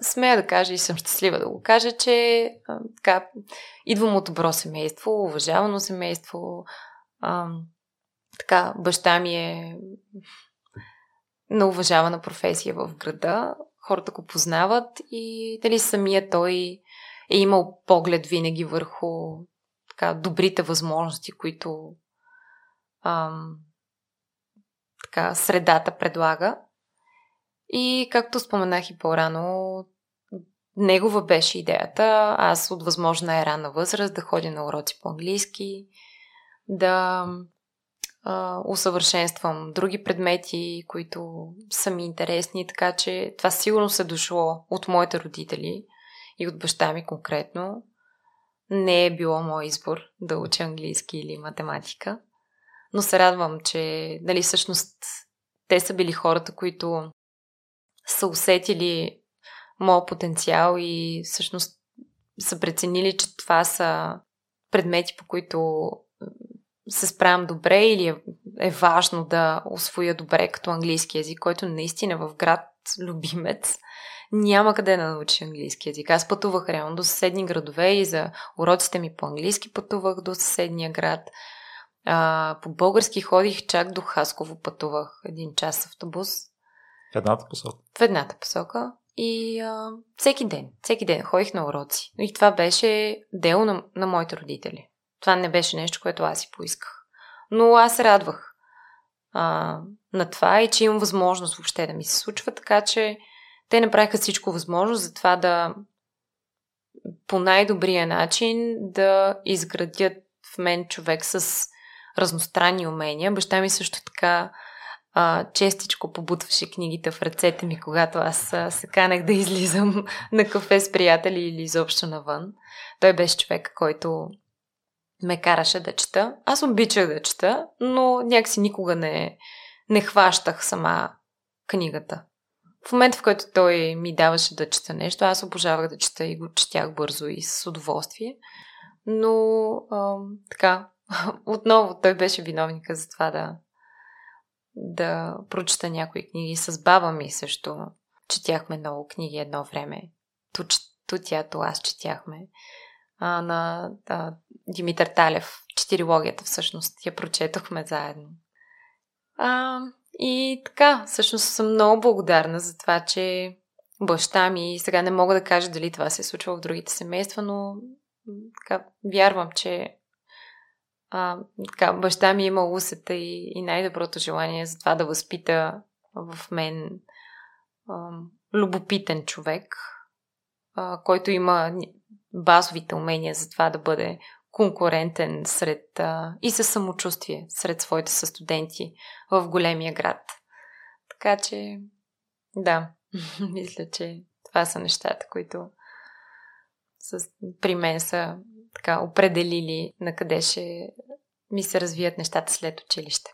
смея да кажа и съм щастлива да го кажа, че а, така, идвам от добро семейство, уважавано семейство. А, така, баща ми е на уважавана професия в града. Хората го познават и дали самия той е имал поглед винаги върху така, добрите възможности, които ам, така, средата предлага. И както споменах и по-рано, негова беше идеята. Аз от възможна е ранна възраст да ходя на уроци по английски, да а, усъвършенствам други предмети, които са ми интересни, така че това сигурно се дошло от моите родители и от баща ми конкретно. Не е било мой избор да уча английски или математика, но се радвам, че нали, всъщност те са били хората, които са усетили моят потенциал и всъщност са преценили, че това са предмети, по които се справям добре или е, е важно да освоя добре като английски язик, който наистина в град Любимец няма къде да научи английски язик. Аз пътувах реално до съседни градове и за уроците ми по английски пътувах до съседния град. А, по български ходих чак до Хасково пътувах един час автобус. В едната посока? В едната посока. И а, всеки ден, всеки ден ходих на уроци. И това беше дело на, на моите родители. Това не беше нещо, което аз си поисках. Но аз се радвах а, на това и че имам възможност въобще да ми се случва, така че те направиха всичко възможно за това да по най-добрия начин да изградят в мен човек с разностранни умения. Баща ми също така а, честичко побутваше книгите в ръцете ми, когато аз а, се канех да излизам на кафе с приятели или изобщо навън. Той беше човек, който ме караше да чета. Аз обичах да чета, но някакси никога не, не хващах сама книгата. В момента, в който той ми даваше да чета нещо, аз обожавах да чета и го четях бързо и с удоволствие. Но а, така, отново той беше виновника за това да, да прочета някои книги. С баба ми също четяхме много книги едно време. Ту, ту тя, то аз четяхме. А, на а, Димитър Талев. Четирилогията всъщност. Я прочетохме заедно. А, и така, всъщност съм много благодарна за това, че баща ми, сега не мога да кажа дали това се е случва в другите семейства, но така, вярвам, че а, така, баща ми е имал усета и, и най-доброто желание за това да възпита в мен а, любопитен човек, а, който има базовите умения за това да бъде конкурентен сред, а, и със самочувствие сред своите състуденти в големия град. Така че, да, мисля, че това са нещата, които с, при мен са така определили на къде ще ми се развият нещата след училище.